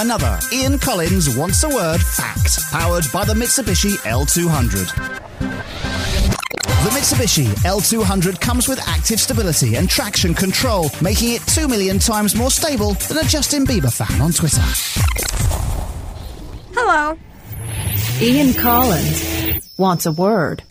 Another Ian Collins Wants a Word fact, powered by the Mitsubishi L200. The Mitsubishi L200 comes with active stability and traction control, making it 2 million times more stable than a Justin Bieber fan on Twitter. Hello. Ian Collins wants a word.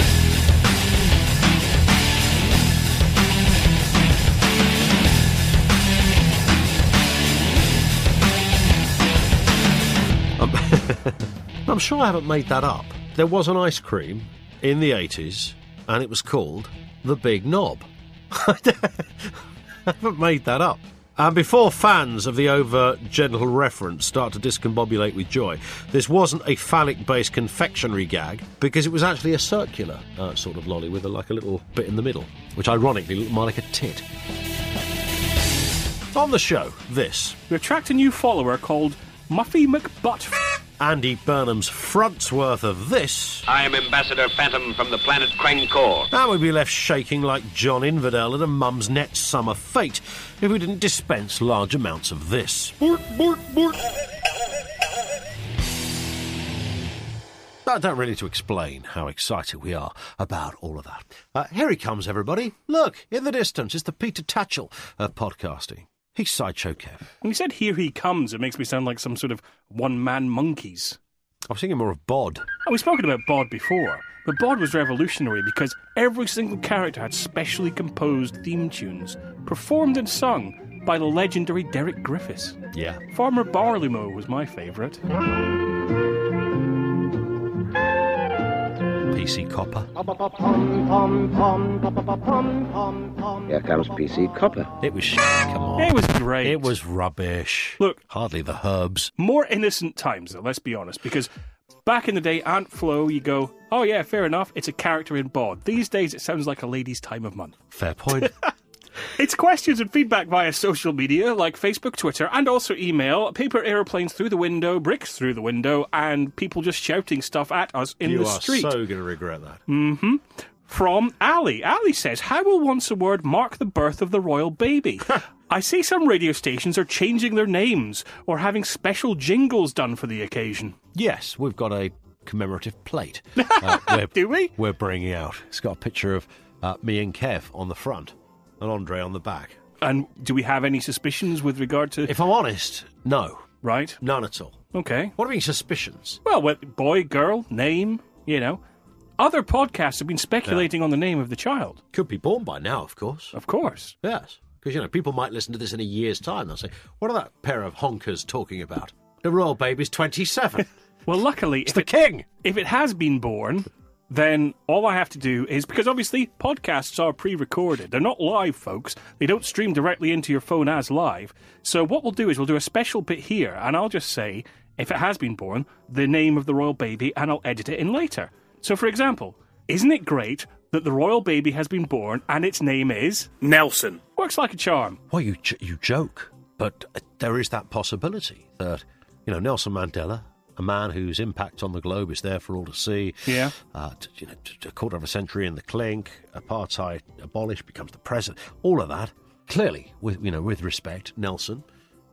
I'm sure I haven't made that up. There was an ice cream in the 80s, and it was called the Big Knob. I haven't made that up. And before fans of the over gentle reference start to discombobulate with joy, this wasn't a phallic based confectionery gag because it was actually a circular uh, sort of lolly with a, like a little bit in the middle, which ironically looked more like a tit. On the show, this We attract a new follower called Muffy McButt. Andy Burnham's front's worth of this, I am Ambassador Phantom from the planet Krangkor. and we'd be left shaking like John Inverdale at a Mumsnet summer fete if we didn't dispense large amounts of this. I don't really to explain how excited we are about all of that. Uh, here he comes, everybody. Look, in the distance, it's the Peter Tatchell of podcasting. He's Sideshow Kev. When you said here he comes, it makes me sound like some sort of one man monkeys. I was thinking more of Bod. And we've spoken about Bod before, but Bod was revolutionary because every single character had specially composed theme tunes, performed and sung by the legendary Derek Griffiths. Yeah. Farmer Barleymow was my favourite. PC Copper. Here comes PC Copper. It was sh- come on. It was great. It was rubbish. Look, Hardly the herbs. more innocent times, though, let's be honest, because back in the day, Aunt Flo, you go, oh yeah, fair enough, it's a character in Bod. These days, it sounds like a lady's time of month. Fair point. It's questions and feedback via social media like Facebook, Twitter, and also email. Paper aeroplanes through the window, bricks through the window, and people just shouting stuff at us in you the are street. so going to regret that. Mm-hmm. From Ali. Ali says, How will Wants a Word mark the birth of the royal baby? I see some radio stations are changing their names or having special jingles done for the occasion. Yes, we've got a commemorative plate. Uh, Do we? We're bringing out. It's got a picture of uh, me and Kev on the front and Andre on the back. And do we have any suspicions with regard to. If I'm honest, no. right? None at all. Okay. What are mean suspicions? Well, what, boy, girl, name, you know. Other podcasts have been speculating on the name of the child. Could be born by now, of course. Of course. Yes. Because, you know, people might listen to this in a year's time. They'll say, what are that pair of honkers talking about? The royal baby's 27. Well, luckily, it's the it, king. if it has been born, then all I have to do is because obviously podcasts are pre-recorded. They're not live, folks. They don't stream directly into your phone as live. So what we'll do is we'll do a special bit here, and I'll just say if it has been born, the name of the royal baby, and I'll edit it in later. So, for example, isn't it great that the royal baby has been born and its name is Nelson? Works like a charm. Well, you, j- you joke, but uh, there is that possibility that, you know, Nelson Mandela, a man whose impact on the globe is there for all to see, Yeah. uh, t- you know, t- a quarter of a century in the clink, apartheid abolished, becomes the president, all of that, clearly, with, you know, with respect, Nelson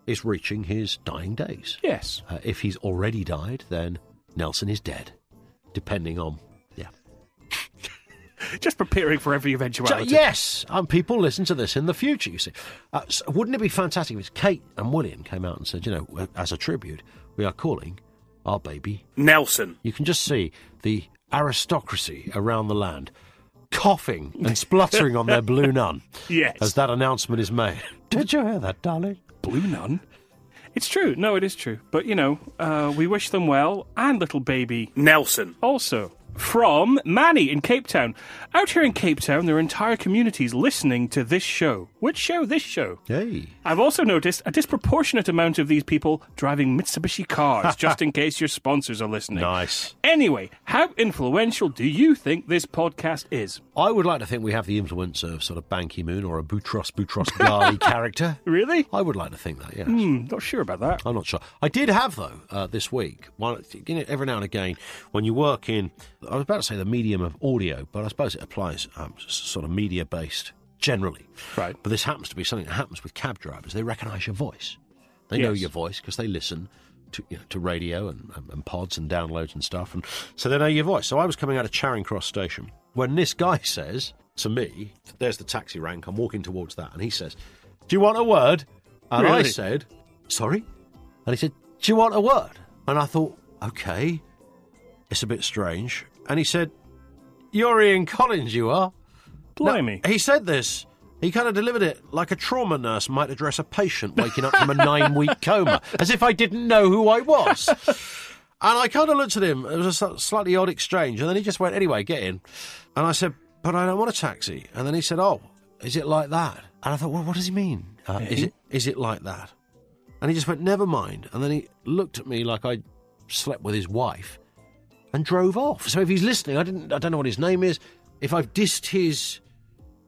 is reaching his dying days. Yes. Uh, if he's already died, then Nelson is dead, depending on, yeah. Just preparing for every So, eventuality. yes, and people listen to this in the future. You see, uh, so wouldn't it be fantastic if Kate and William came out and said, you know, as a tribute, we are calling our baby. Nelson. You can just see the aristocracy around the land coughing and spluttering on their blue nun Yes. as that announcement is made. Did you hear that, darling? Blue Nun? It's true. No, it is true. But, you know, uh, we wish them well and little baby Nelson also. From Manny in Cape Town. Out here in Cape Town, there are entire communities listening to this show. Which show? This show. Hey. I've also noticed a disproportionate amount of these people driving Mitsubishi cars, just in case your sponsors are listening. Nice. Anyway, how influential do you think this podcast is? I would like to think we have the influence of sort of Ban Ki-moon or a Boutros Boutros Ghali character. Really? I would like to think that, yes. Hmm, not sure about that. I'm not sure. I did have though uh, this week. One, you know, every now and again, when you work in, I was about to say the medium of audio, but I suppose it applies um, sort of media based generally. Right. But this happens to be something that happens with cab drivers. They recognise your voice. They know your voice because they listen to, you know, to radio and, and, and pods and downloads and stuff. And so they know your voice. So I was coming out of Charing Cross Station when this guy says to me, "There's the taxi rank." I'm walking towards that, and he says, "Do you want a word?" And I said, "Sorry," and he said, "Do you want a word?" And I thought, "Okay, it's a bit strange." And he said, "You're Ian Collins, you are." Now, Blimey. he said this. He kind of delivered it like a trauma nurse might address a patient waking up from a nine week coma, as if I didn't know who I was. And I kind of looked at him. It was a slightly odd exchange. And then he just went, anyway, get in. And I said, but I don't want a taxi. And then he said, oh, is it like that? And I thought, well, what does he mean? Uh, is, it, is it like that? And he just went, never mind. And then he looked at me like I slept with his wife and drove off. So if he's listening, I didn't. I don't know what his name is. If I've dissed his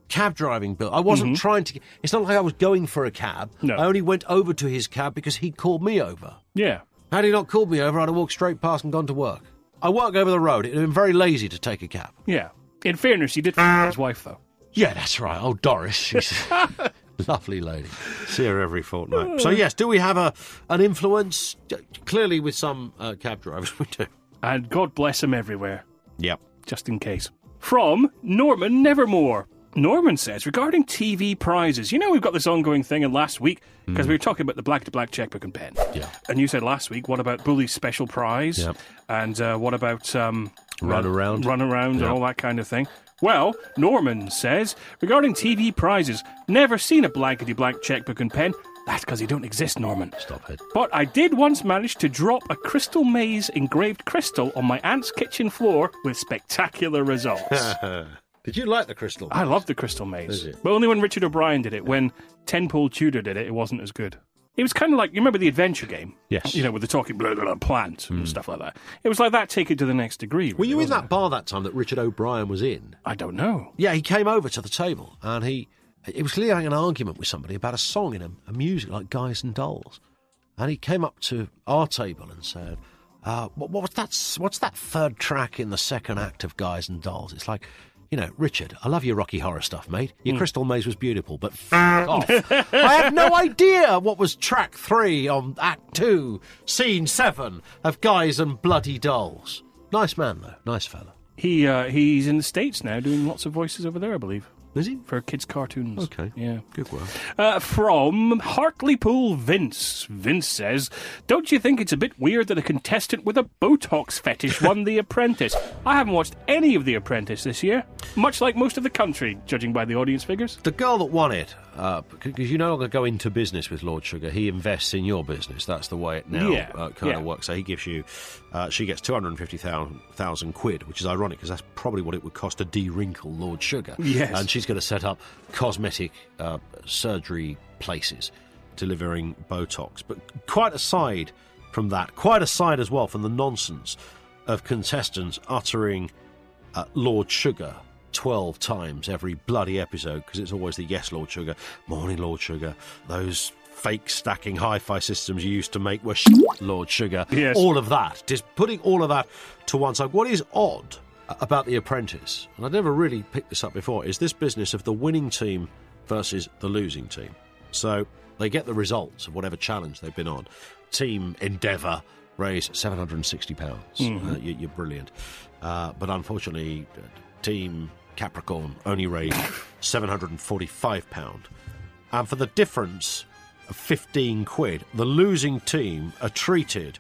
cab driving bill, I wasn't trying to. It's not like I was going for a cab. No. I only went over to his cab because he called me over. Yeah. Had he not called me over, I'd have walked straight past and gone to work. I work over the road. It would have been very lazy to take a cab. Yeah. In fairness, he did f- his wife, though. Yeah, that's right. Oh, Doris, she's a lovely lady. See her every fortnight. So yes, do we have a an influence? Clearly, with some uh, cab drivers, we do. And God bless him everywhere, Yep. just in case. From Norman Nevermore. Norman says, regarding TV prizes, you know, we've got this ongoing thing, and last week, because we were talking about the blankety blank checkbook and pen. Yeah. And you said last week, what about Bully's special prize? Yep. And uh, what about um, Run uh, around. Run around and all that kind of thing. Well, Norman says, regarding TV prizes, never seen a blankety blank checkbook and pen. That's because they don't exist, Norman. Stop it. But I did once manage to drop a crystal maze engraved crystal on my aunt's kitchen floor with spectacular results. Did you like the crystal? I love the crystal maze. Is it? But only when Richard O'Brien did it. When Tenpole Tudor did it, it wasn't as good. It was kind of like, you remember the adventure game? Yes. You know, with the talking blah, blah, blah, plant and hmm. stuff like that. It was like that, take it to the next degree. Were you in that bar that time that Richard O'Brien was in? I don't know. Yeah, he came over to the table and he he was clearly having an argument with somebody about a song in a, a music like Guys and Dolls. And he came up to our table and said, uh, what, what's, that, what's that third track in the second act of Guys and Dolls? It's like, you know, Richard, I love your Rocky Horror stuff, mate. Your Crystal Maze was beautiful, but f- off. I had no idea what was track three on Act two, scene seven of Guys and Bloody Dolls. Nice man, though. Nice fella. He uh, He's in the States now doing lots of voices over there, I believe. Is he? For kids' cartoons. Okay. Yeah. Good work. Uh, from Hartlepool Vince. Vince says, Don't you think it's a bit weird that a contestant with a Botox fetish won The Apprentice? I haven't watched any of The Apprentice this year, much like most of the country, judging by the audience figures. The girl that won it, because you no longer go into business with Lord Sugar, he invests in your business. That's the way it now Yeah, uh, kind yeah. of works. So he gives you, uh, she gets 250,000 quid, which is ironic because that's probably what it would cost to de wrinkle Lord Sugar. Yes. And she's going to set up cosmetic uh, surgery places delivering Botox. But quite aside from that, quite aside as well from the nonsense of contestants uttering uh, Lord Sugar 12 times every bloody episode because it's always the yes, Lord Sugar, morning, Lord Sugar, those fake stacking hi fi systems you used to make were sh- Lord Sugar. Yes. All of that. Just putting all of that to one side. What is odd about The Apprentice, and I'd never really picked this up before, is this business of the winning team versus the losing team. So they get the results of whatever challenge they've been on. Team Endeavour raise £760. Uh, you, you're brilliant. Uh, but unfortunately, uh, Team Capricorn only raised £745. And for the difference of 15 quid, the losing team are treated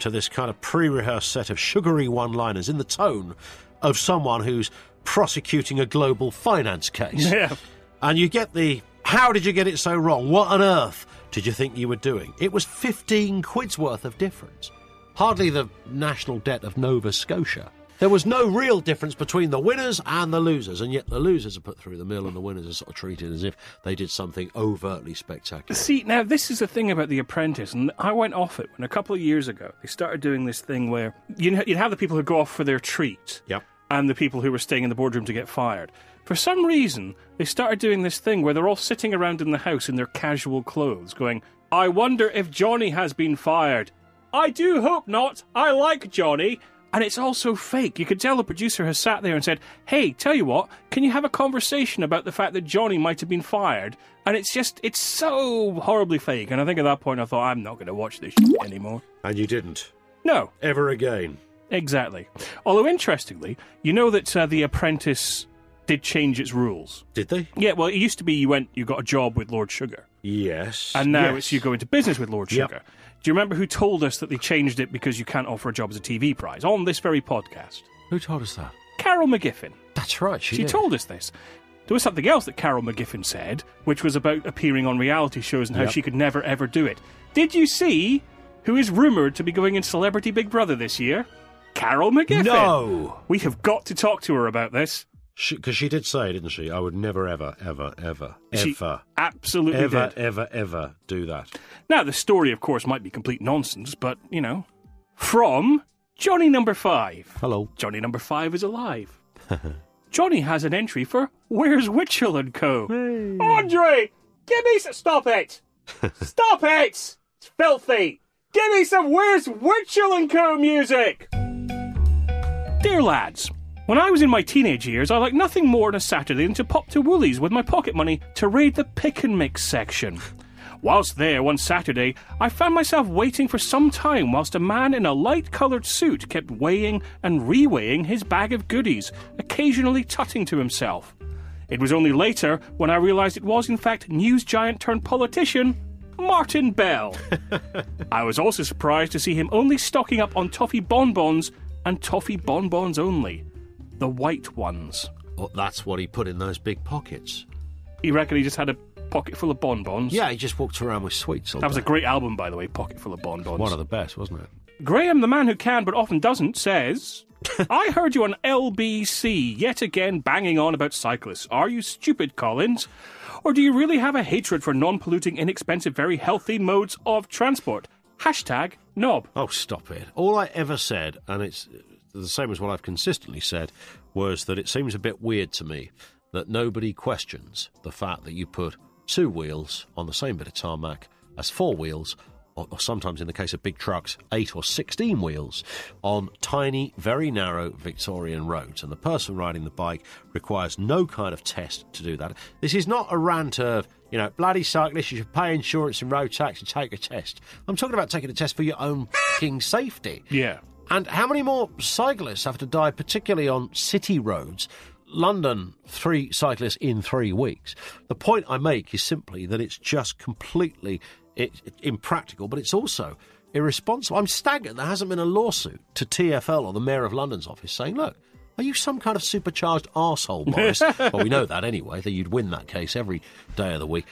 to this kind of pre rehearsed set of sugary one liners in the tone of someone who's prosecuting a global finance case. Yeah. And you get the how did you get it so wrong? What on earth did you think you were doing? It was 15 quid's worth of difference. Hardly the national debt of Nova Scotia. There was no real difference between the winners and the losers, and yet the losers are put through the mill and the winners are sort of treated as if they did something overtly spectacular. See, now this is the thing about The Apprentice, and I went off it when a couple of years ago they started doing this thing where you you'd have the people who go off for their treat, Yep. and the people who were staying in the boardroom to get fired. For some reason, they started doing this thing where they're all sitting around in the house in their casual clothes, going, "I wonder if Johnny has been fired." I do hope not. I like Johnny. And it's also fake. You could tell the producer has sat there and said, Hey, tell you what, can you have a conversation about the fact that Johnny might have been fired? And it's just, it's so horribly fake. And I think at that point I thought, I'm not going to watch this anymore. And you didn't. No, Ever again. exactly. Although, interestingly, you know that uh, The Apprentice did change its rules. Did they? Yeah, well, it used to be you went, you got a job with Lord Sugar. Yes. And now Yes. it's you go into business with Lord Yep. Do you remember who told us that they changed it because you can't offer a job as a TV prize on this very podcast? Who told us that? Carol McGiffin. That's right. She, She told us this. There was something else that Carol McGiffin said, which was about appearing on reality shows and how Yep. she could never ever do it. Did you see who is rumoured to be going in Celebrity Big Brother this year? Carol McGiffin. No. We have got to talk to her about this. Because she, did say, didn't she? I would never, ever, ever, ever, She ever, absolutely ever, did. ever, ever do that. Now, the story, of course, might be complete nonsense, but, you know. From Johnny number five. Hello. Johnny number five is alive. Johnny has an entry for Where's Witchell and Co. Andre, give me some. Stop it! Stop it! It's filthy. Give me some Where's Witchell and Co. music. Dear lads, when I was in my teenage years, I liked nothing more on a Saturday than to pop to Woolies with my pocket money to raid the pick and mix section. Whilst there one Saturday, I found myself waiting for some time whilst a man in a light coloured suit kept weighing and reweighing his bag of goodies, occasionally tutting to himself. It was only later when I realised it was, in fact, news giant turned politician Martin Bell. I was also surprised to see him only stocking up on toffee bonbons and toffee bonbons only. The white ones. Well, that's what he put in those big pockets. You reckon he just had a pocket full of bonbons? Yeah, he just walked around with sweets all That was a great album, by the way, Pocket Full of Bonbons. One of the best, wasn't it? Graham, the man who can but often doesn't, says, I heard you on LBC yet again banging on about cyclists. Are you stupid, Collins? Or do you really have a hatred for non polluting, inexpensive, very healthy modes of transport? Hashtag knob. Oh, stop it. All I ever said, and it's the same as what I've consistently said, was that it seems a bit weird to me that nobody questions the fact that you put two wheels on the same bit of tarmac as four wheels, or, or sometimes in the case of big trucks, eight or sixteen wheels on tiny, very narrow Victorian roads. And the person riding the bike requires no kind of test to do that. This is not a rant of, you know, bloody cyclists, you should pay insurance and road tax and take a test. I'm talking about taking a test for your own fing safety. Yeah. And how many more cyclists have to die, particularly on city roads? London, three cyclists in three weeks. The point I make is simply that it's just completely it, it- impractical, but it's also irresponsible. I'm staggered there hasn't been a lawsuit to TFL or the Mayor of London's office saying, look, are you some kind of supercharged arsehole, Boris? well, we know that anyway, that you'd win that case every day of the week.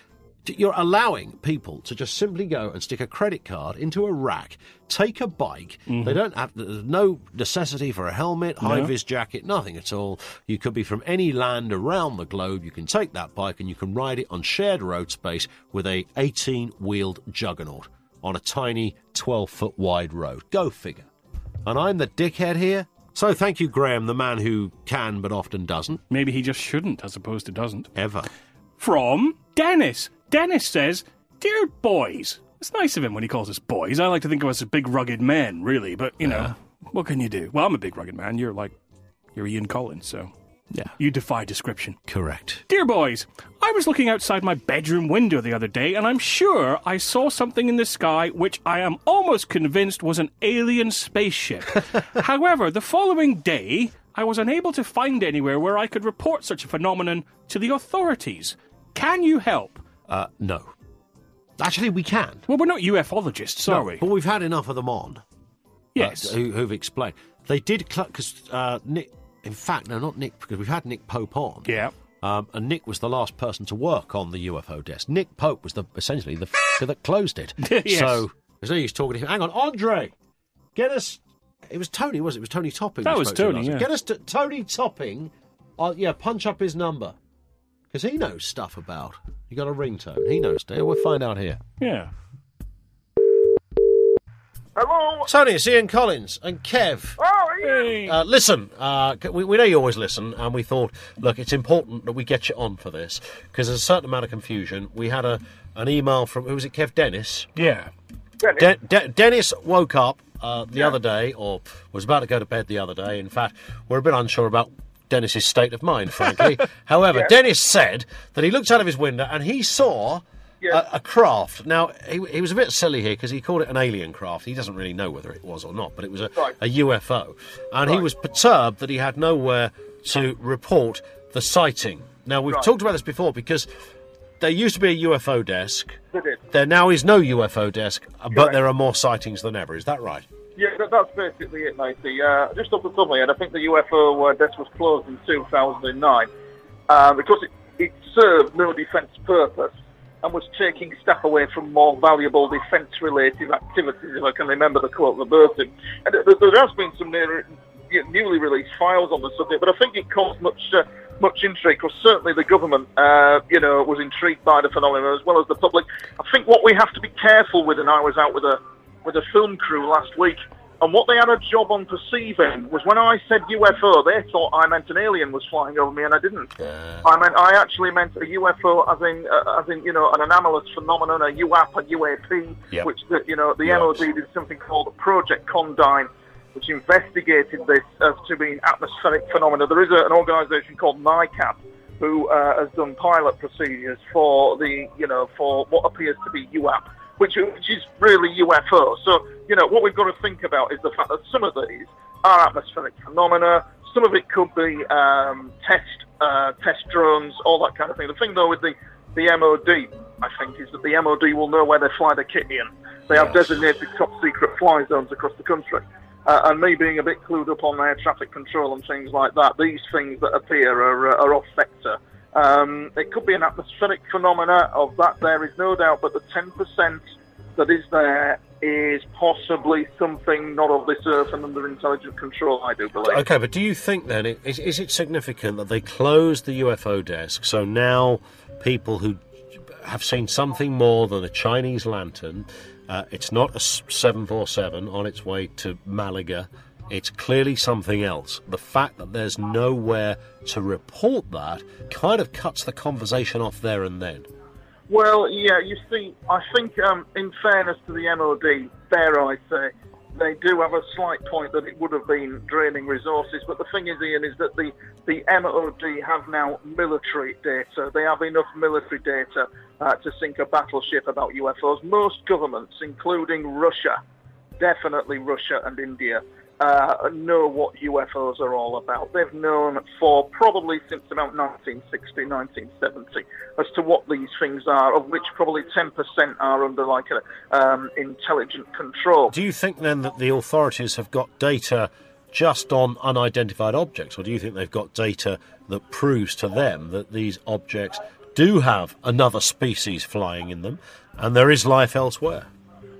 You're allowing people to just simply go and stick a credit card into a rack, take a bike. Mm-hmm. They don't have there's no necessity for a helmet, high vis jacket, nothing at all. You could be from any land around the globe. You can take that bike and you can ride it on shared road space with a 18 wheeled juggernaut on a tiny 12 foot wide road. Go figure. And I'm the dickhead here. So thank you, Graham, the man who can but often doesn't. Maybe he just shouldn't as opposed to doesn't. Ever. From Dennis. Dennis says, Dear boys. It's nice of him when he calls us boys. I like to think of us as big rugged men, really, but you know, what can you do? Well, I'm a big rugged man. You're like, you're Ian Collins, so Yeah. you defy description. Correct. Dear boys, I was looking outside my bedroom window the other day and I'm sure I saw something in the sky which I am almost convinced was an alien spaceship. However, the following day, I was unable to find anywhere where I could report such a phenomenon to the authorities. Can you help? Uh, no. Actually, we can. Well, we're not ufologists, are No, we? But we've had enough of them on. yes. uh, who, who've explained. They did because uh, Nick. In fact, no, not Nick, because we've had Nick Pope on. yeah. Um, and Nick was the last person to work on the UFO desk. Nick Pope was the essentially the f- that closed it. Yes. So there's no use talking to him. Hang on, Andre, get us. It was Tony, was it? It was Tony Topping. That was spoke to Tony, yeah. Get us to Tony Topping. Uh, yeah, punch up his number because he knows stuff about. You got a ringtone. He knows. Dear. We'll find out here. Yeah. Hello. Tony, it's Ian Collins and Kev. Oh, Ian. Uh, listen, uh, we, we know you always listen, and we thought, look, it's important that we get you on for this because there's a certain amount of confusion. We had a an email from who was it, Kev Dennis. yeah. Dennis. De- De- Dennis woke up uh, the other day, or was about to go to bed the other day. In fact, we're a bit unsure about Dennis's state of mind, frankly. However, Dennis said that he looked out of his window and he saw Yeah. a, a craft. Now, he, he was a bit silly here because he called it an alien craft. He doesn't really know whether it was or not, but it was a, Right. a UFO. And he was perturbed that he had nowhere to report the sighting. Now, we've Right. talked about this before because there used to be a UFO desk. There now is no UFO desk, uh, but Correct. there are more sightings than ever. Is that right? Yeah, that, that's basically it, matey. Uh, just off the top of my head, I think the UFO uh, desk was closed in 2009 uh, because it, it served no defence purpose and was taking staff away from more valuable defence-related activities, if I can remember the quote verbatim. And there, there has been some near, newly released files on the subject, but I think it caused much uh, much intrigue because certainly the government, uh, you know, was intrigued by the phenomenon as well as the public. I think what we have to be careful with, and I was out with a with a film crew last week, and what they had a job on perceiving was when I said UFO, they thought I meant an alien was flying over me, and I didn't. I meant I actually meant a UFO, as in uh, as in you know an anomalous phenomenon, a UAP, a UAP, Yep. which the, you know the Yes. MOD did something called Project Condign, which investigated this as to be an atmospheric phenomena. There is a, an organisation called NICAP who uh, has done pilot procedures for the, you know, for what appears to be UAP, which, which is really UFO. So, you know, what we've got to think about is the fact that some of these are atmospheric phenomena. Some of it could be um, test uh, test drones, all that kind of thing. The thing, though, with the the MOD, I think, is that the MOD will know where they fly their kit in. They have designated top secret fly zones across the country. Uh, and me being a bit clued up on air traffic control and things like that, these things that appear are, uh, are off sector. Um, it could be an atmospheric phenomena of that, there is no doubt, but the 10% that is there is possibly something not of this earth and under intelligent control, I do believe. Okay, but do you think then, is, is it significant that they closed the UFO desk so now people who have seen something more than a Chinese lantern, uh, it's not a 747 on its way to Malaga, it's clearly something else. The fact that there's nowhere to report that kind of cuts the conversation off there and then. Well, yeah, you see, I think, um, in fairness to the MOD, dare I say, they do have a slight point that it would have been draining resources. But the thing is, Ian, is that the, the MOD have now military data. They have enough military data uh, to sink a battleship about UFOs. Most governments, including Russia, definitely Russia and India, uh, know what UFOs are all about. They've known for probably since about 1960, 1970 as to what these things are, of which probably 10% are under like a, um, intelligent control. Do you think then that the authorities have got data just on unidentified objects, or do you think they've got data that proves to them that these objects do have another species flying in them and there is life elsewhere?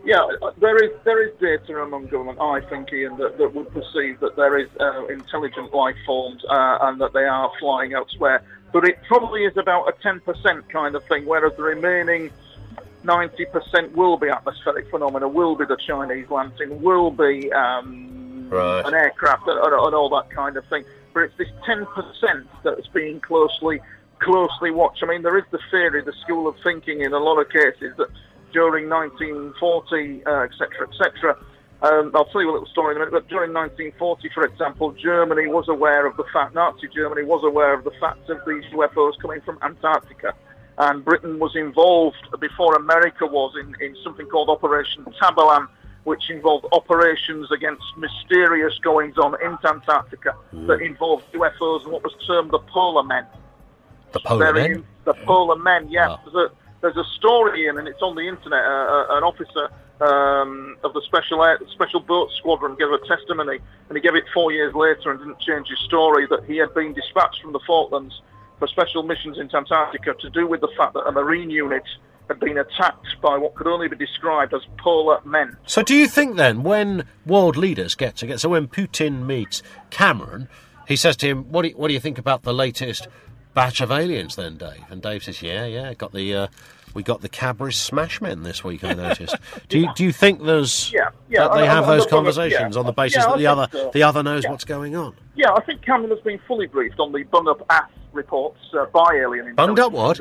Yeah, uh, there is there is data among government, I think, Ian, that, that would perceive that there is uh, intelligent life forms uh, and that they are flying elsewhere. But it probably is about a 10% kind of thing, whereas the remaining 90% will be atmospheric phenomena, will be the Chinese lantern, will be um, Right. an aircraft and, and, and all that kind of thing. But it's this 10% that's being closely closely watched. I mean, there is the theory, the school of thinking in a lot of cases that during 1940, uh, etc. cetera, et cetera, um, I'll tell you a little story in a minute, but during 1940, for example, Germany was aware of the fact, Nazi Germany was aware of the fact of these UFOs coming from Antarctica. And Britain was involved before America was in, in something called Operation Tabarin, which involved operations against mysterious goings on in Antarctica that involved UFOs and what was termed the Polar Men. The polar Very- men? The polar men, yes. Wow. There's, a, story in, and it's on the internet. Uh, uh, an officer um, of the special air, special boat squadron gave a testimony, and he gave it four years later and didn't change his story that he had been dispatched from the Falklands for special missions into Antarctica to do with the fact that a marine unit had been attacked by what could only be described as polar men. So, do you think then, when world leaders get together, so when Putin meets Cameron, he says to him, "What do you, what do you think about the latest batch of aliens?" Then Dave, and Dave says, "Yeah, yeah, got the uh, we got the Cadbury Smashmen this week. I noticed. do you do you think there's Yeah, yeah, that they I- I- have I'm those gonna- conversations yeah. on the basis that the other so. the other knows what's going on? Yeah, I think Cameron has been fully briefed on the bung up ass reports uh, by alien Bunged up what?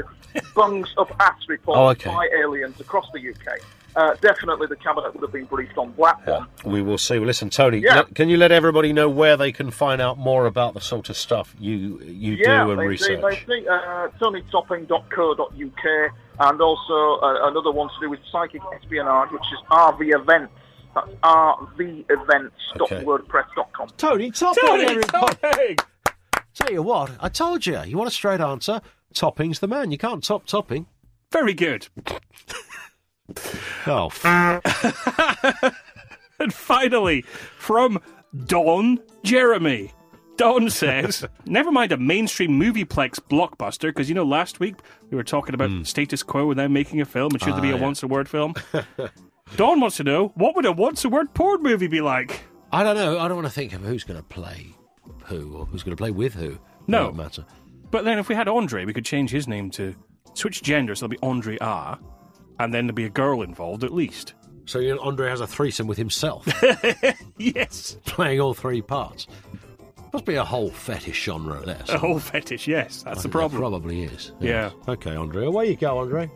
Bungs up ass reports Oh, okay. by aliens across the UK. Uh, definitely the cabinet would have been briefed on that one. We will see. Well, listen, Tony, Yeah. let- can you let everybody know where they can find out more about the sort of stuff you you yeah, do and they, research? They, they see, uh, tonytopping.co.uk and also uh, another one to do with psychic espionage, which is RV Events. That's rvevents.wordpress.com. Tony Topping, Tony everybody. Topping! Tell you what, I told you. You want a straight answer? Topping's the man. You can't top topping. Very good. Oh, f- And finally, from Don Jeremy. Don says, never mind a mainstream movieplex blockbuster, because you know last week we were talking about status quo and them making a film and should there be a. Ah, yeah. Wants a Word film. Don wants to know, what would a Wants a Word porn movie be like? I don't know. I don't want to think of who's going to play who or who's going to play with who. No. Don't matter. But then if we had Andre, we could change his name to switch gender, so it'll be Andre R, and then there'll be a girl involved at least. So you know, Andre has a threesome with himself, Yes. playing all three parts. Must be a whole fetish genre there. A whole fetish, yes. That's the problem. probably is. Yeah. Okay, Andre. Away you go, Andre.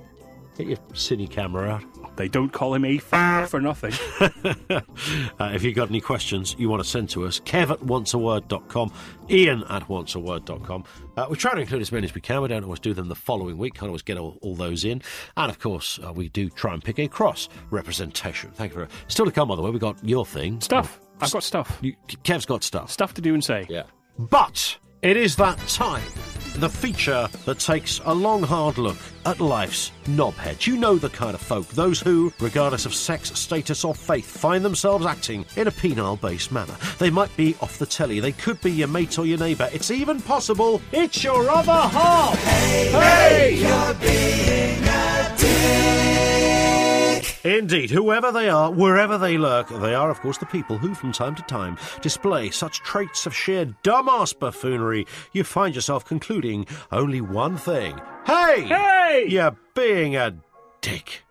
Get your cine camera out. They don't call him a f- for nothing. Uh, if you've got any questions you want to send to us, kev at onceaword.com, ian at onceaword.com. Uh, we try to include as many as we can. We don't always do them the following week. Can't always get all, all those in. And of course, uh, we do try and pick a cross representation. Thank you for Still to come, by the way, we've got your thing. Stuff. I've got stuff. You, Kev's got stuff. Stuff to do and say. Yeah. But it is that time. The feature that takes a long, hard look at life's knobheads. You know the kind of folk, those who, regardless of sex, status, or faith, find themselves acting in a penile based manner. They might be off the telly, they could be your mate or your neighbour. It's even possible it's your other half. Indeed, whoever they are, wherever they lurk, they are, of course, the people who, from time to time, display such traits of sheer dumbass buffoonery, you find yourself concluding only one thing. Hey! Hey! You're being a dick.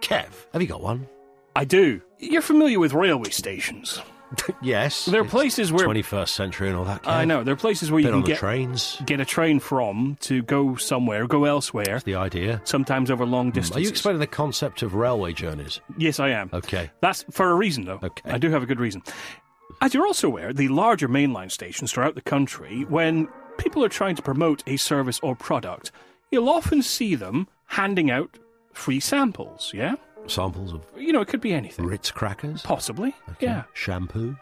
Kev, have you got one? I do. You're familiar with railway stations. yes. There are places where 21st century and all that. Kev. I know there are places where you can on the get trains. get a train from to go somewhere, go elsewhere. The idea. Sometimes over long distances. Are you explaining the concept of railway journeys? Yes, I am. Okay. That's for a reason, though. Okay. I do have a good reason. As you're also aware, the larger mainline stations throughout the country, when people are trying to promote a service or product, you'll often see them handing out free samples, yeah? Samples of You know, it could be anything. Ritz crackers? Possibly. Okay. Yeah. Shampoo?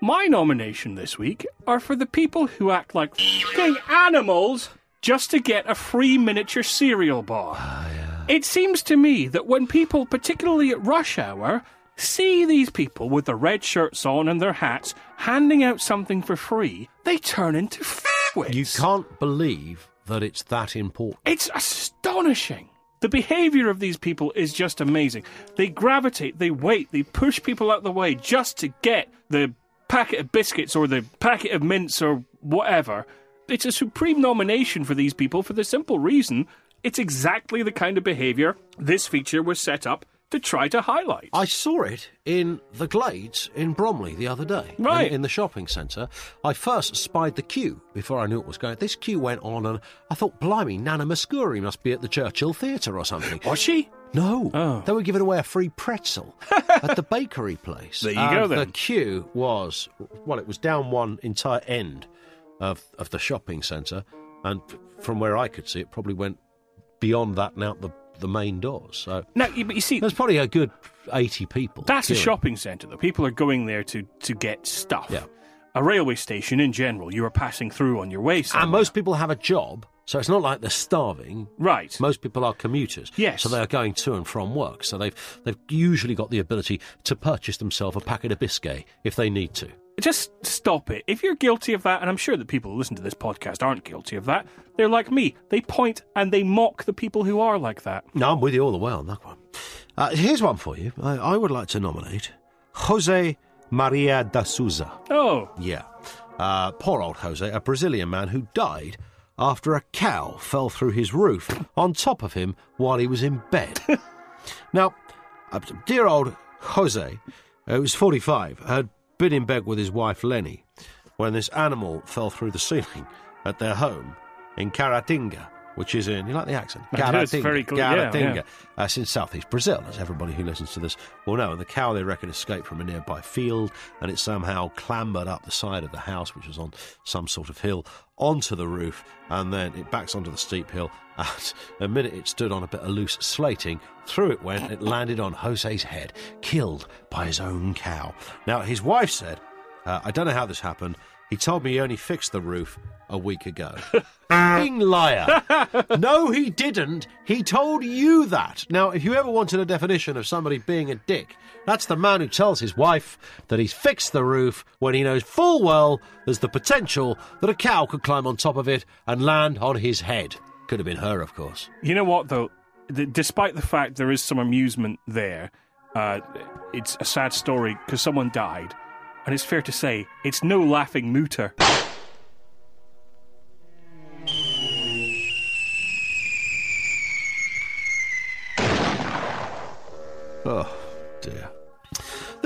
My nomination this week are for the people who act like fucking animals just to get a free miniature cereal bar. Ah, it seems to me that when people, particularly at rush hour, see these people with their red shirts on and their hats handing out something for free, they turn into fuckwits. You can't believe that it's that important. It's astonishing. The behavior of these people is just amazing. They gravitate, they wait, they push people out the way just to get the packet of biscuits or the packet of mints or whatever. It's a supreme nomination for these people for the simple reason it's exactly the kind of behavior this feature was set up to try to highlight. I saw it in the Glades in Bromley the other day. Right. In, the shopping centre. I first spied the queue before I knew it was going. This queue went on and I thought, blimey, Nana Mouskouri must be at the Churchill Theatre or something. Was she? No. Oh. They were giving away a free pretzel at the bakery place. There you And go, then. The queue was, well, it was down one entire end of, of the shopping centre. And from where I could see, it probably went beyond that and out the, the main doors. So Now, but you see, there's probably a good 80 people. That's a shopping centre, though. People are going there to, to get stuff. Yeah. A railway station in general, you are passing through on your way somewhere. And most people have a job, so it's not like they're starving. Right. Most people are commuters. Yes. So they are going to and from work. So they've they've usually got the ability to purchase themselves a packet of biscuit if they need to. Just stop it. If you're guilty of that, and I'm sure that people who listen to this podcast aren't guilty of that, they're like me. They point and they mock the people who are like that. No, I'm with you all the way on that one. Uh, here's one for you. I, I would like to nominate Jose Maria da Souza. Oh, Yeah. Uh, poor old Jose, a Brazilian man who died after a cow fell through his roof on top of him while he was in bed. now, uh, dear old Jose, who was 45, had been in bed with his wife Lenny when this animal fell through the ceiling at their home in Caratinga which is in, you like the accent? It's very good, yeah, Guaratinga. yeah. Uh, it's in southeast Brazil, as everybody who listens to this will know. And the cow, they reckon, escaped from a nearby field and it somehow clambered up the side of the house, which was on some sort of hill, onto the roof, and then it backs onto the steep hill. And the minute it stood on a bit of loose slating, through it went, it landed on Jose's head, killed by his own cow. Now, his wife said, uh, I don't know how this happened. He told me he only fixed the roof a week ago. Fucking liar. no, he didn't. He told you that. Now, if you ever wanted a definition of somebody being a dick, that's the man who tells his wife that he's fixed the roof when he knows full well there's the potential that a cow could climb on top of it and land on his head. Could have been her, of course. You know what, though? D- despite the fact there is some amusement there, uh, it's a sad story because someone died. And it's fair to say, it's no laughing mooter. Oh.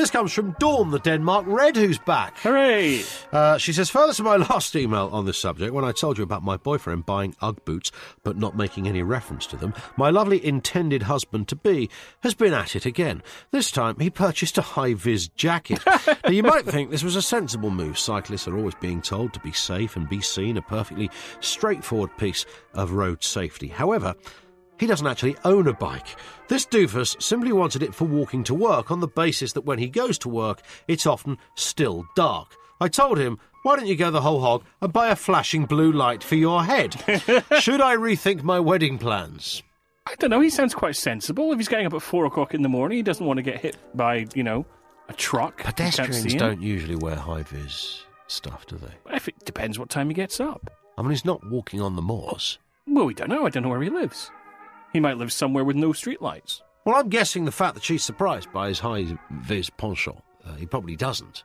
This comes from Dawn, the Denmark Red, who's back. Hooray! Uh, she says, further to my last email on this subject, when I told you about my boyfriend buying Ugg boots but not making any reference to them, my lovely intended husband to be has been at it again. This time he purchased a high vis jacket. now, you might think this was a sensible move. Cyclists are always being told to be safe and be seen, a perfectly straightforward piece of road safety. However, he doesn't actually own a bike. This doofus simply wanted it for walking to work on the basis that when he goes to work, it's often still dark. I told him, why don't you go the whole hog and buy a flashing blue light for your head? Should I rethink my wedding plans? I don't know, he sounds quite sensible. If he's getting up at four o'clock in the morning, he doesn't want to get hit by, you know, a truck. You can't see Pedestrians don't usually wear high vis stuff, do they? If it depends what time he gets up. I mean, he's not walking on the moors. Well, we don't know. I don't know where he lives. He might live somewhere with no streetlights. Well, I'm guessing the fact that she's surprised by his high vis penchant. Uh, he probably doesn't.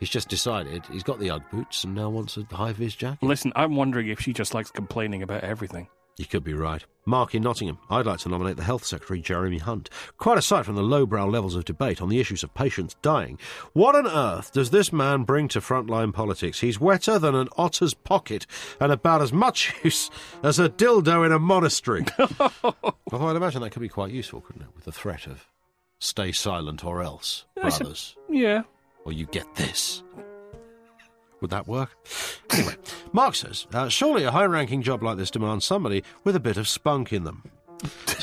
He's just decided he's got the Ugg boots and now wants a high vis jacket. Listen, I'm wondering if she just likes complaining about everything. You could be right. Mark in Nottingham. I'd like to nominate the Health Secretary, Jeremy Hunt. Quite aside from the lowbrow levels of debate on the issues of patients dying, what on earth does this man bring to frontline politics? He's wetter than an otter's pocket and about as much use as a dildo in a monastery. Although I'd imagine that could be quite useful, couldn't it? With the threat of stay silent or else, brothers. Yeah. Or you get this. Would that work? Anyway, Mark says, uh, surely a high ranking job like this demands somebody with a bit of spunk in them.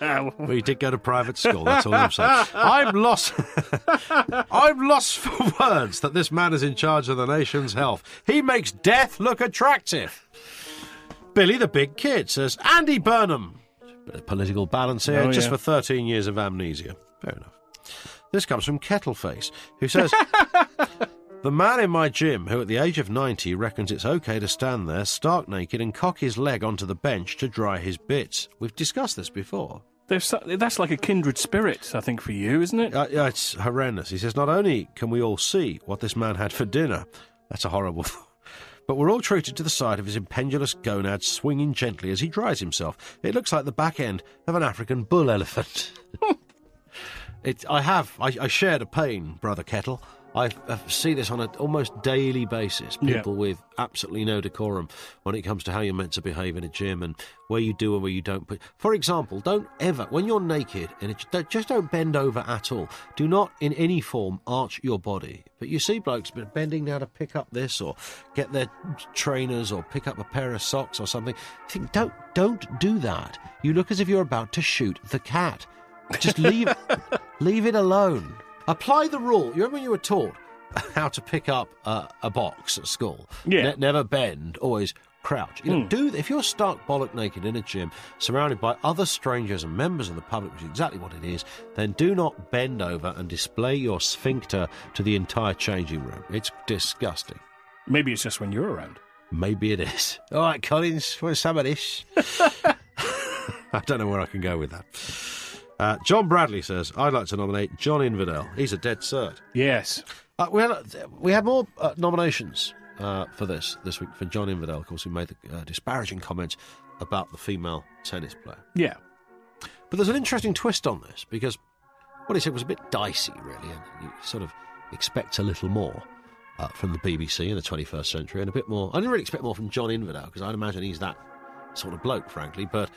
well, he did go to private school, that's all I'm saying. I'm lost. I'm lost for words that this man is in charge of the nation's health. He makes death look attractive. Billy the Big Kid says, Andy Burnham. Bit of political balance here, Oh, just yeah. for 13 years of amnesia. Fair enough. This comes from Kettleface, who says, The man in my gym who at the age of 90 reckons it's okay to stand there stark naked and cock his leg onto the bench to dry his bits. We've discussed this before. So- that's like a kindred spirit, I think, for you, isn't it? Uh, yeah, it's horrendous. He says, Not only can we all see what this man had for dinner, that's a horrible thought, but we're all treated to the sight of his impendulous gonads swinging gently as he dries himself. It looks like the back end of an African bull elephant. it, I have, I, I share the pain, Brother Kettle. I, I see this on an almost daily basis. Yeah. People with absolutely no decorum when it comes to how you're meant to behave in a gym and where you do and where you don't. Put. For example, don't ever, when you're naked, and it, just don't bend over at all. Do not in any form arch your body. But you see blokes bending down to pick up this or get their trainers or pick up a pair of socks or something. Think, don't, don't do that. You look as if you're about to shoot the cat. Just leave, leave it alone. Apply the rule. You remember when you were taught how to pick up uh, a box at school? Yeah. Ne- never bend, always crouch. You know, do if you're stark bollock naked in a gym, surrounded by other strangers and members of the public, which is exactly what it is, then do not bend over and display your sphincter to the entire changing room. It's disgusting. Maybe it's just when you're around. Maybe it is. All right, Collins, where's some of this? I don't know where I can go with that. Uh, John Bradley says, I'd like to nominate John Inverdale. He's a dead cert. Yes. Uh, we, had, we had more uh, nominations uh, for this this week for John Inverdale. Of course, who made the uh, disparaging comments about the female tennis player. Yeah. But there's an interesting twist on this because what he said was a bit dicey, really, and you sort of expect a little more uh, from the BBC in the 21st century, and a bit more. I didn't really expect more from John Inverdale because I'd imagine he's that sort of bloke, frankly, but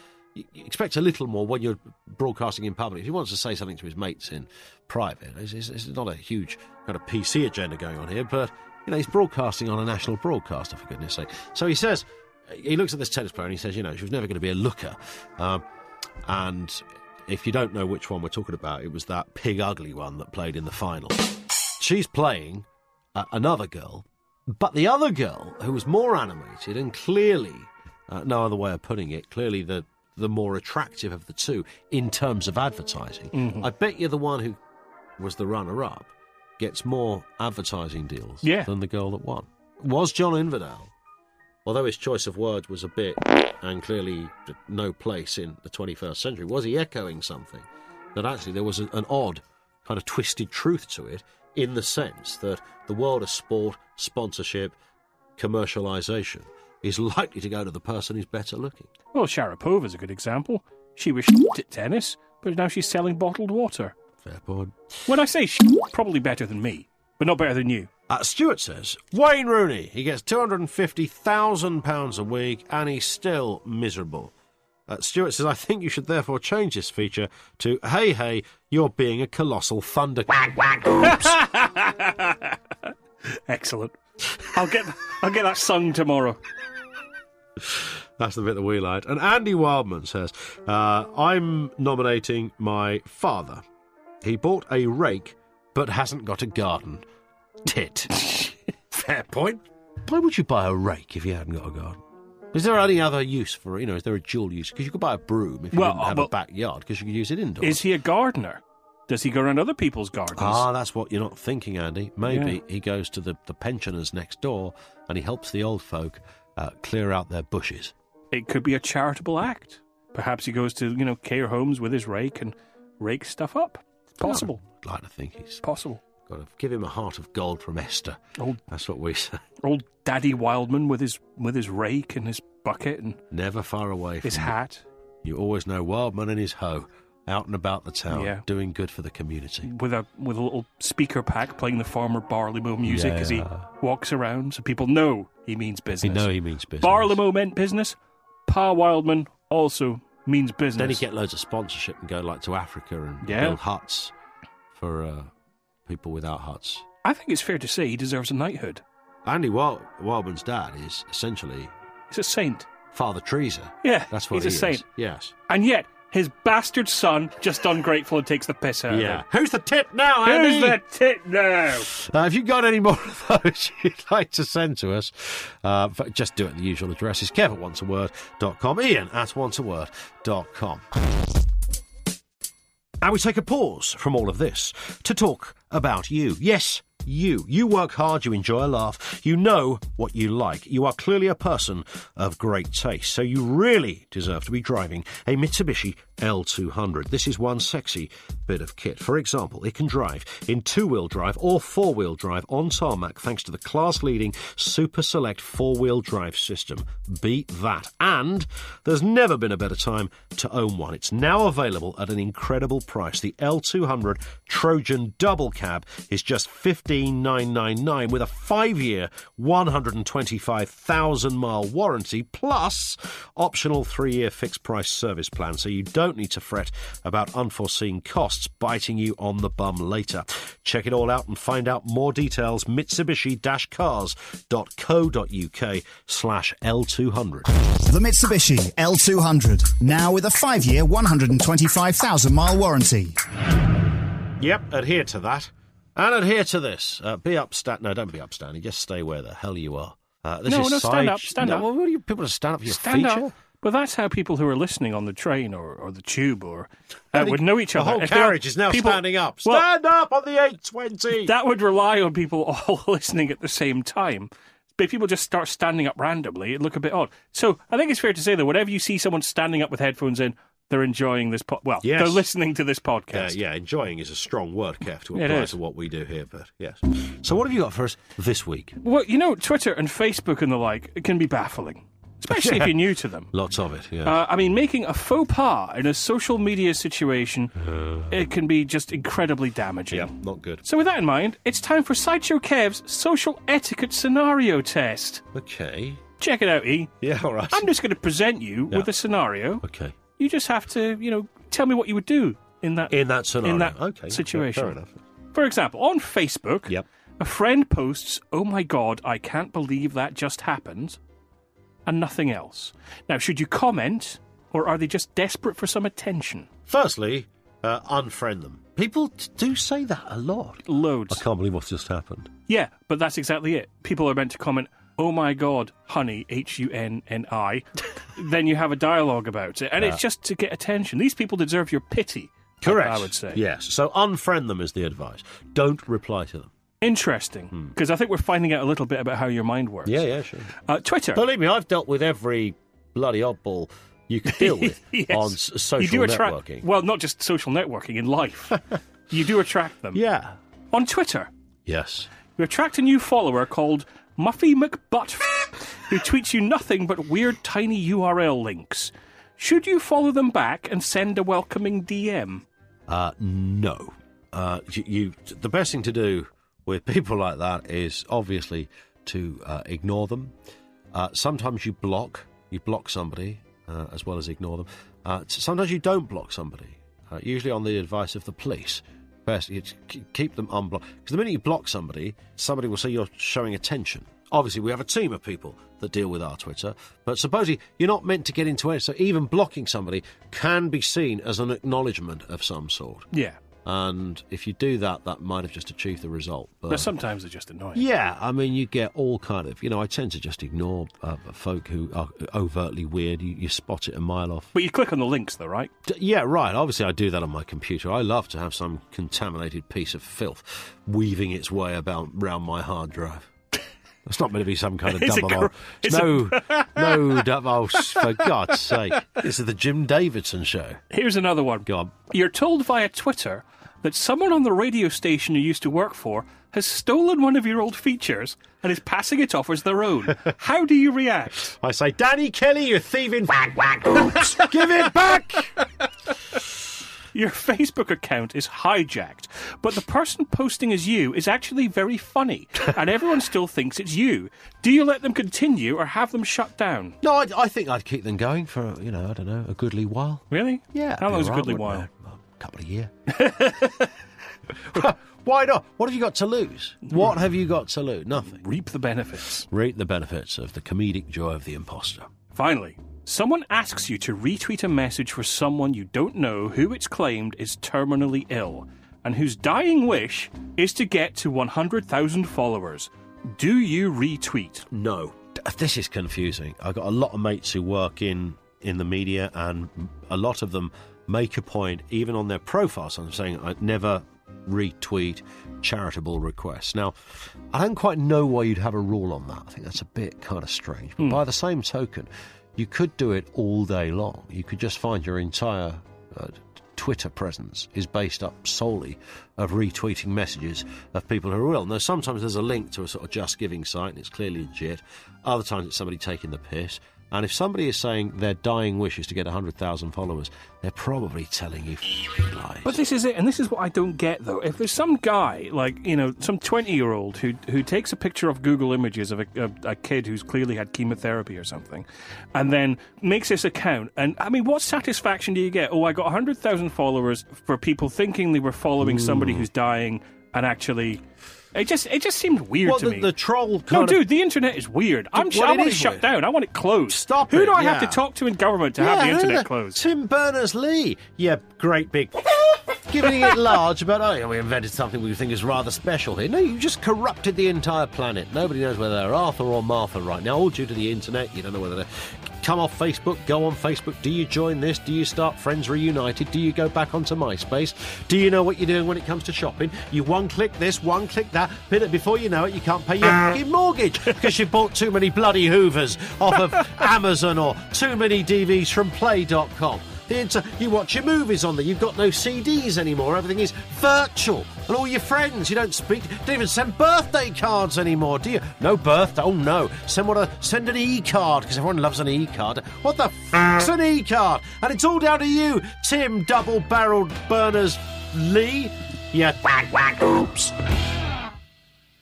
you expect a little more when you're broadcasting in public. If he wants to say something to his mates in private, it's, it's, it's not a huge kind of PC agenda going on here, but you know he's broadcasting on a national broadcaster for goodness' sake. So he says he looks at this tennis player and he says, you know, she was never going to be a looker, um, and if you don't know which one we're talking about, it was that pig ugly one that played in the final. She's playing uh, another girl, but the other girl, who was more animated and clearly, uh, no other way of putting it, clearly the the more attractive of the two in terms of advertising. Mm-hmm. I bet you the one who was the runner up gets more advertising deals Yeah. than the girl that won. Was John Inverdale, although his choice of words was a bit and clearly no place in the 21st century, was he echoing something that actually there was an odd kind of twisted truth to it in the sense that the world of sport, sponsorship, commercialisation is likely to go to the person who's better looking. Well, Sharapova's a good example. She was shit at tennis, but now she's selling bottled water. Fair point. When I say sh- probably better than me, but not better than you. Uh, Stuart says Wayne Rooney. He gets two hundred and fifty thousand pounds a week, and he's still miserable. Uh, Stuart says, I think you should therefore change this feature to Hey, hey, you're being a colossal thunder. Excellent. I'll get I'll get that sung tomorrow. That's the bit that we liked. And Andy Wildman says, uh, I'm nominating my father. He bought a rake, but hasn't got a garden. Tit. Fair point. Why would you buy a rake if you hadn't got a garden? Is there any other use for it? You know, is there a dual use? Because you could buy a broom if you Well, didn't have well- a backyard, because you could use it indoors. Is he a gardener? Does he go around other people's gardens? Ah, that's what you're not thinking, Andy. Maybe Yeah. he goes to the, the pensioners next door and he helps the old folk uh, clear out their bushes. It could be a charitable act. Perhaps he goes to, you know, care homes with his rake and rakes stuff up. It's possible. I'd like to think he's Possible. got to give him a heart of gold from Esther. Old That's what we say. old Daddy Wildman with his with his rake and his bucket and Never far away his hat You always know Wildman and his hoe out and about the town, Yeah. doing good for the community. with a with a little speaker pack playing the Farmer Barleymow music as he walks around so people know he means business. know he means business. Barleymow meant business. Pa Wildman also means business. Then he get loads of sponsorship and go like to Africa and Yeah. build huts for uh, people without huts. I think it's fair to say he deserves a knighthood. Andy Wild- Wildman's dad is essentially He's a saint. Father Teresa. Yeah, That's what he's a he is. saint. Yes. And yet, his bastard son just ungrateful and takes the piss out Yeah. of Who's the tip now. Andy? Who's the tit now? Uh, if you've got any more of those you'd like to send to us, uh, just do it at the usual addresses. Kev at wantsaword.com, Ian at wantsaword.com. And we take a pause from all of this to talk about you. Yes, you. You work hard, you enjoy a laugh, you know what you like. You are clearly a person of great taste, so you really deserve to be driving a Mitsubishi L200. This is one sexy bit of kit. For example, it can drive in two wheel drive or four wheel drive on tarmac thanks to the class leading Super Select four wheel drive system. Beat that. And there's never been a better time to own one. It's now available at an incredible price. The L200 Trojan Double Cab is just 15,999 with a five year, 125,000 mile warranty plus optional three year fixed price service plan. So you don't need to fret about unforeseen costs biting you on the bum later. Check it all out and find out more details. Mitsubishi-cars.co.uk slash L200. The Mitsubishi L200, now with a five year, 125,000 mile warranty. Yep, adhere to that. And adhere to this. Uh, be upstand. No, don't be upstanding. Just stay where the hell you are. Uh, this No, is no, side- stand up, stand no, up. Well, what do you people to stand up for your Stand feature? up. But that's how people who are listening on the train or, or the tube or uh, would know each the other. The whole If carriage is now people- standing up. Well, Stand up on the 820. that would rely on people all listening at the same time. But if people just start standing up randomly, it'd look a bit odd. So I think it's fair to say that whenever you see someone standing up with headphones in, they're enjoying this. Po- well, Yes. they're listening to this Uh, podcast. yeah, enjoying is a strong word, Kev, to it apply to what we do here, but yes. So what have you got for us this week? Well, you know, Twitter and Facebook and the like it can be baffling, especially if you're new to them. Lots of it, yeah. Uh, I mean, making a faux pas in a social media situation, it can be just incredibly damaging. yeah, not good. So, with that in mind, it's time for Sideshow Kev's social etiquette scenario test. Okay. Check it out, E. Yeah, all right. I'm just going to present you Yeah. with a scenario. Okay. You just have to, you know, tell me what you would do in that In that scenario. in that okay. situation. Fair enough. For example, on Facebook, Yep. a friend posts, "Oh my god, I can't believe that just happened," and nothing else. Now, should you comment, or are they just desperate for some attention? Firstly, uh, unfriend them. People t- do say that a lot. Loads. I can't believe what's just happened. Yeah, but that's exactly it. People are meant to comment, "Oh my god, honey," H U N N I. then you have a dialogue about it, and it's just to get attention. These people deserve your pity. Correct. I would say. Yes. So unfriend them is the advice. Don't reply to them. Interesting, because I think we're finding out a little bit about how your mind works. Yeah, yeah, sure. Uh, Twitter. Believe me, I've dealt with every bloody oddball you could deal with Yes. on social you do attract, networking. Well, not just social networking in life. you do attract them. yeah. On Twitter, Yes. you attract a new follower called Muffy McButt, who tweets you nothing but weird tiny URL links. Should you follow them back and send a welcoming DM? Uh, no. Uh, you, you, the best thing to do with people like that is obviously to uh, ignore them. Uh, sometimes you block. You block somebody uh, as well as ignore them. Uh, sometimes you don't block somebody. Uh, usually on the advice of the police. Best you keep them unblocked because the minute you block somebody, somebody will say you're showing attention. Obviously, we have a team of people that deal with our Twitter, but supposedly you're not meant to get into it. So even blocking somebody can be seen as an acknowledgement of some sort. Yeah. And if you do that, that might have just achieved the result. But sometimes they're just annoying. yeah, I mean, you get all kind of. You know, I tend to just ignore uh, folk who are overtly weird. You, you spot it a mile off. But you click on the links, though, right? D- Yeah, right. Obviously, I do that on my computer. I love to have some contaminated piece of filth weaving its way about round my hard drive. It's not meant to be some kind of Is it double. gr- is no, no double. Oh, for God's sake! This is the Jim Davidson show. Here's another one. Go on. You're told via Twitter that someone on the radio station you used to work for has stolen one of your old features and is passing it off as their own. How do you react? I say, Danny Kelly, you thieving whack whack. Give it back. Your Facebook account is hijacked, but the person posting as you is actually very funny, and everyone still thinks it's you. Do you let them continue or have them shut down? No, I, I think I'd keep them going for you know I don't know a goodly while. Really? Yeah, How long is a goodly wouldn't while? Couple of years. Why not? What have you got to lose? What have you got to lose? Nothing. Reap the benefits. Reap the benefits of the comedic joy of the imposter. Finally, someone asks you to retweet a message for someone you don't know who it's claimed is terminally ill and whose dying wish is to get to 100,000 followers. Do you retweet? No, this is confusing. I've got a lot of mates who work in in the media, and a lot of them make a point, even on their profiles, I'm saying I'd never retweet charitable requests. Now, I don't quite know why you'd have a rule on that. I think that's a bit kind of strange. But by the same token, you could do it all day long. You could just find your entire uh, Twitter presence is based up solely of retweeting messages of people who are ill. Now, sometimes there's a link to a sort of just giving site and it's clearly legit. Other times it's somebody taking the piss. And if somebody is saying their dying wish is to get 100,000 followers, they're probably telling you lies. But this is it, and this is what I don't get though. If there's some guy, like, you know, some 20 year old who, who takes a picture of Google Images of a, a, a kid who's clearly had chemotherapy or something, and then makes this account, and I mean, what satisfaction do you get? Oh, I got 100,000 followers for people thinking they were following somebody who's dying, and actually. It just it just seemed weird to the, me. the troll no, kind of- dude, the internet is weird. I'm sh- I it want it is shut weird. down. I want it closed. Stop Who it, do I have to talk to in government to have the internet closed? Tim Berners Lee. Yeah, great big. Giving it large about, oh, yeah, we invented something we think is rather special here. No, you just corrupted the entire planet. Nobody knows whether they're Arthur or Martha right now, all due to the internet. You don't know whether they're. Come off Facebook, go on Facebook. Do you join this? Do you start Friends Reunited? Do you go back onto MySpace? Do you know what you're doing when it comes to shopping? You one click this, one click that. Before you know it, you can't pay your uh. fucking mortgage because you bought too many bloody Hoovers off of Amazon or too many DVDs from Play.com. The uh, inter- you watch your movies on there. You've got no CDs anymore. Everything is virtual. And all your friends, you don't speak, don't even send birthday cards anymore, do you? No birthday. Oh no. Send what a send an e-card because everyone loves an e-card. What the f***'s an e-card? And it's all down to you, Tim Double-Barreled Berners Lee. Yeah, whack whack. Oops.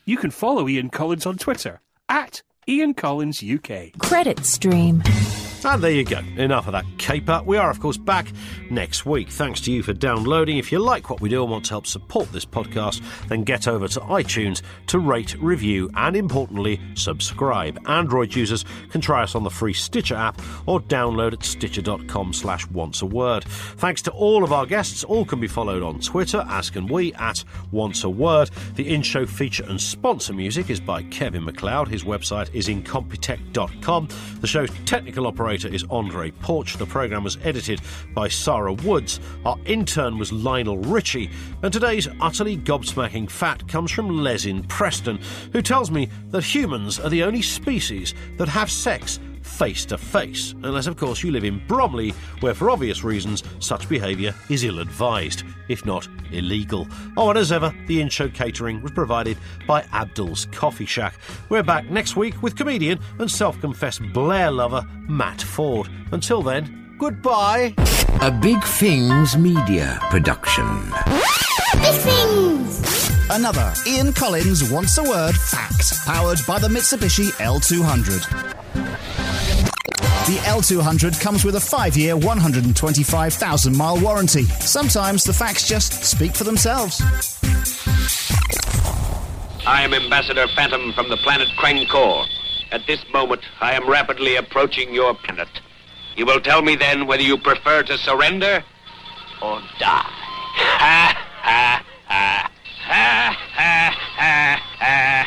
You can follow Ian Collins on Twitter at Ian Collins UK. Credit Stream. And there you go. Enough of that caper. We are, of course, back next week. Thanks to you for downloading. If you like what we do and want to help support this podcast, then get over to iTunes to rate, review, and importantly, subscribe. Android users can try us on the free Stitcher app or download at stitcher.com slash wants a word. Thanks to all of our guests. All can be followed on Twitter, as can we, at wants a word. The in-show feature and sponsor music is by Kevin MacLeod. His website is incompetech.com. The show's technical operator is Andre Porch. The programme was edited by Sarah Woods. Our intern was Lionel Richie. And today's utterly gobsmacking fact comes from Les in Preston, who tells me that humans are the only species that have sex face to face, unless, of course, you live in Bromley, where, for obvious reasons, such behaviour is ill advised, if not illegal. Oh, and as ever, the in show catering was provided by Abdul's Coffee Shack. We're back next week with comedian and self confessed Blair lover Matt Ford. Until then, goodbye. A Big Things Media production. Big Things! Another Ian Collins Wants a Word fact, powered by the Mitsubishi L200. The L200 comes with a 5-year, 125,000-mile warranty. Sometimes the facts just speak for themselves. I am Ambassador Phantom from the planet Krankor. At this moment, I am rapidly approaching your planet. You will tell me then whether you prefer to surrender or die. Ha ha ha ha ha ha ha.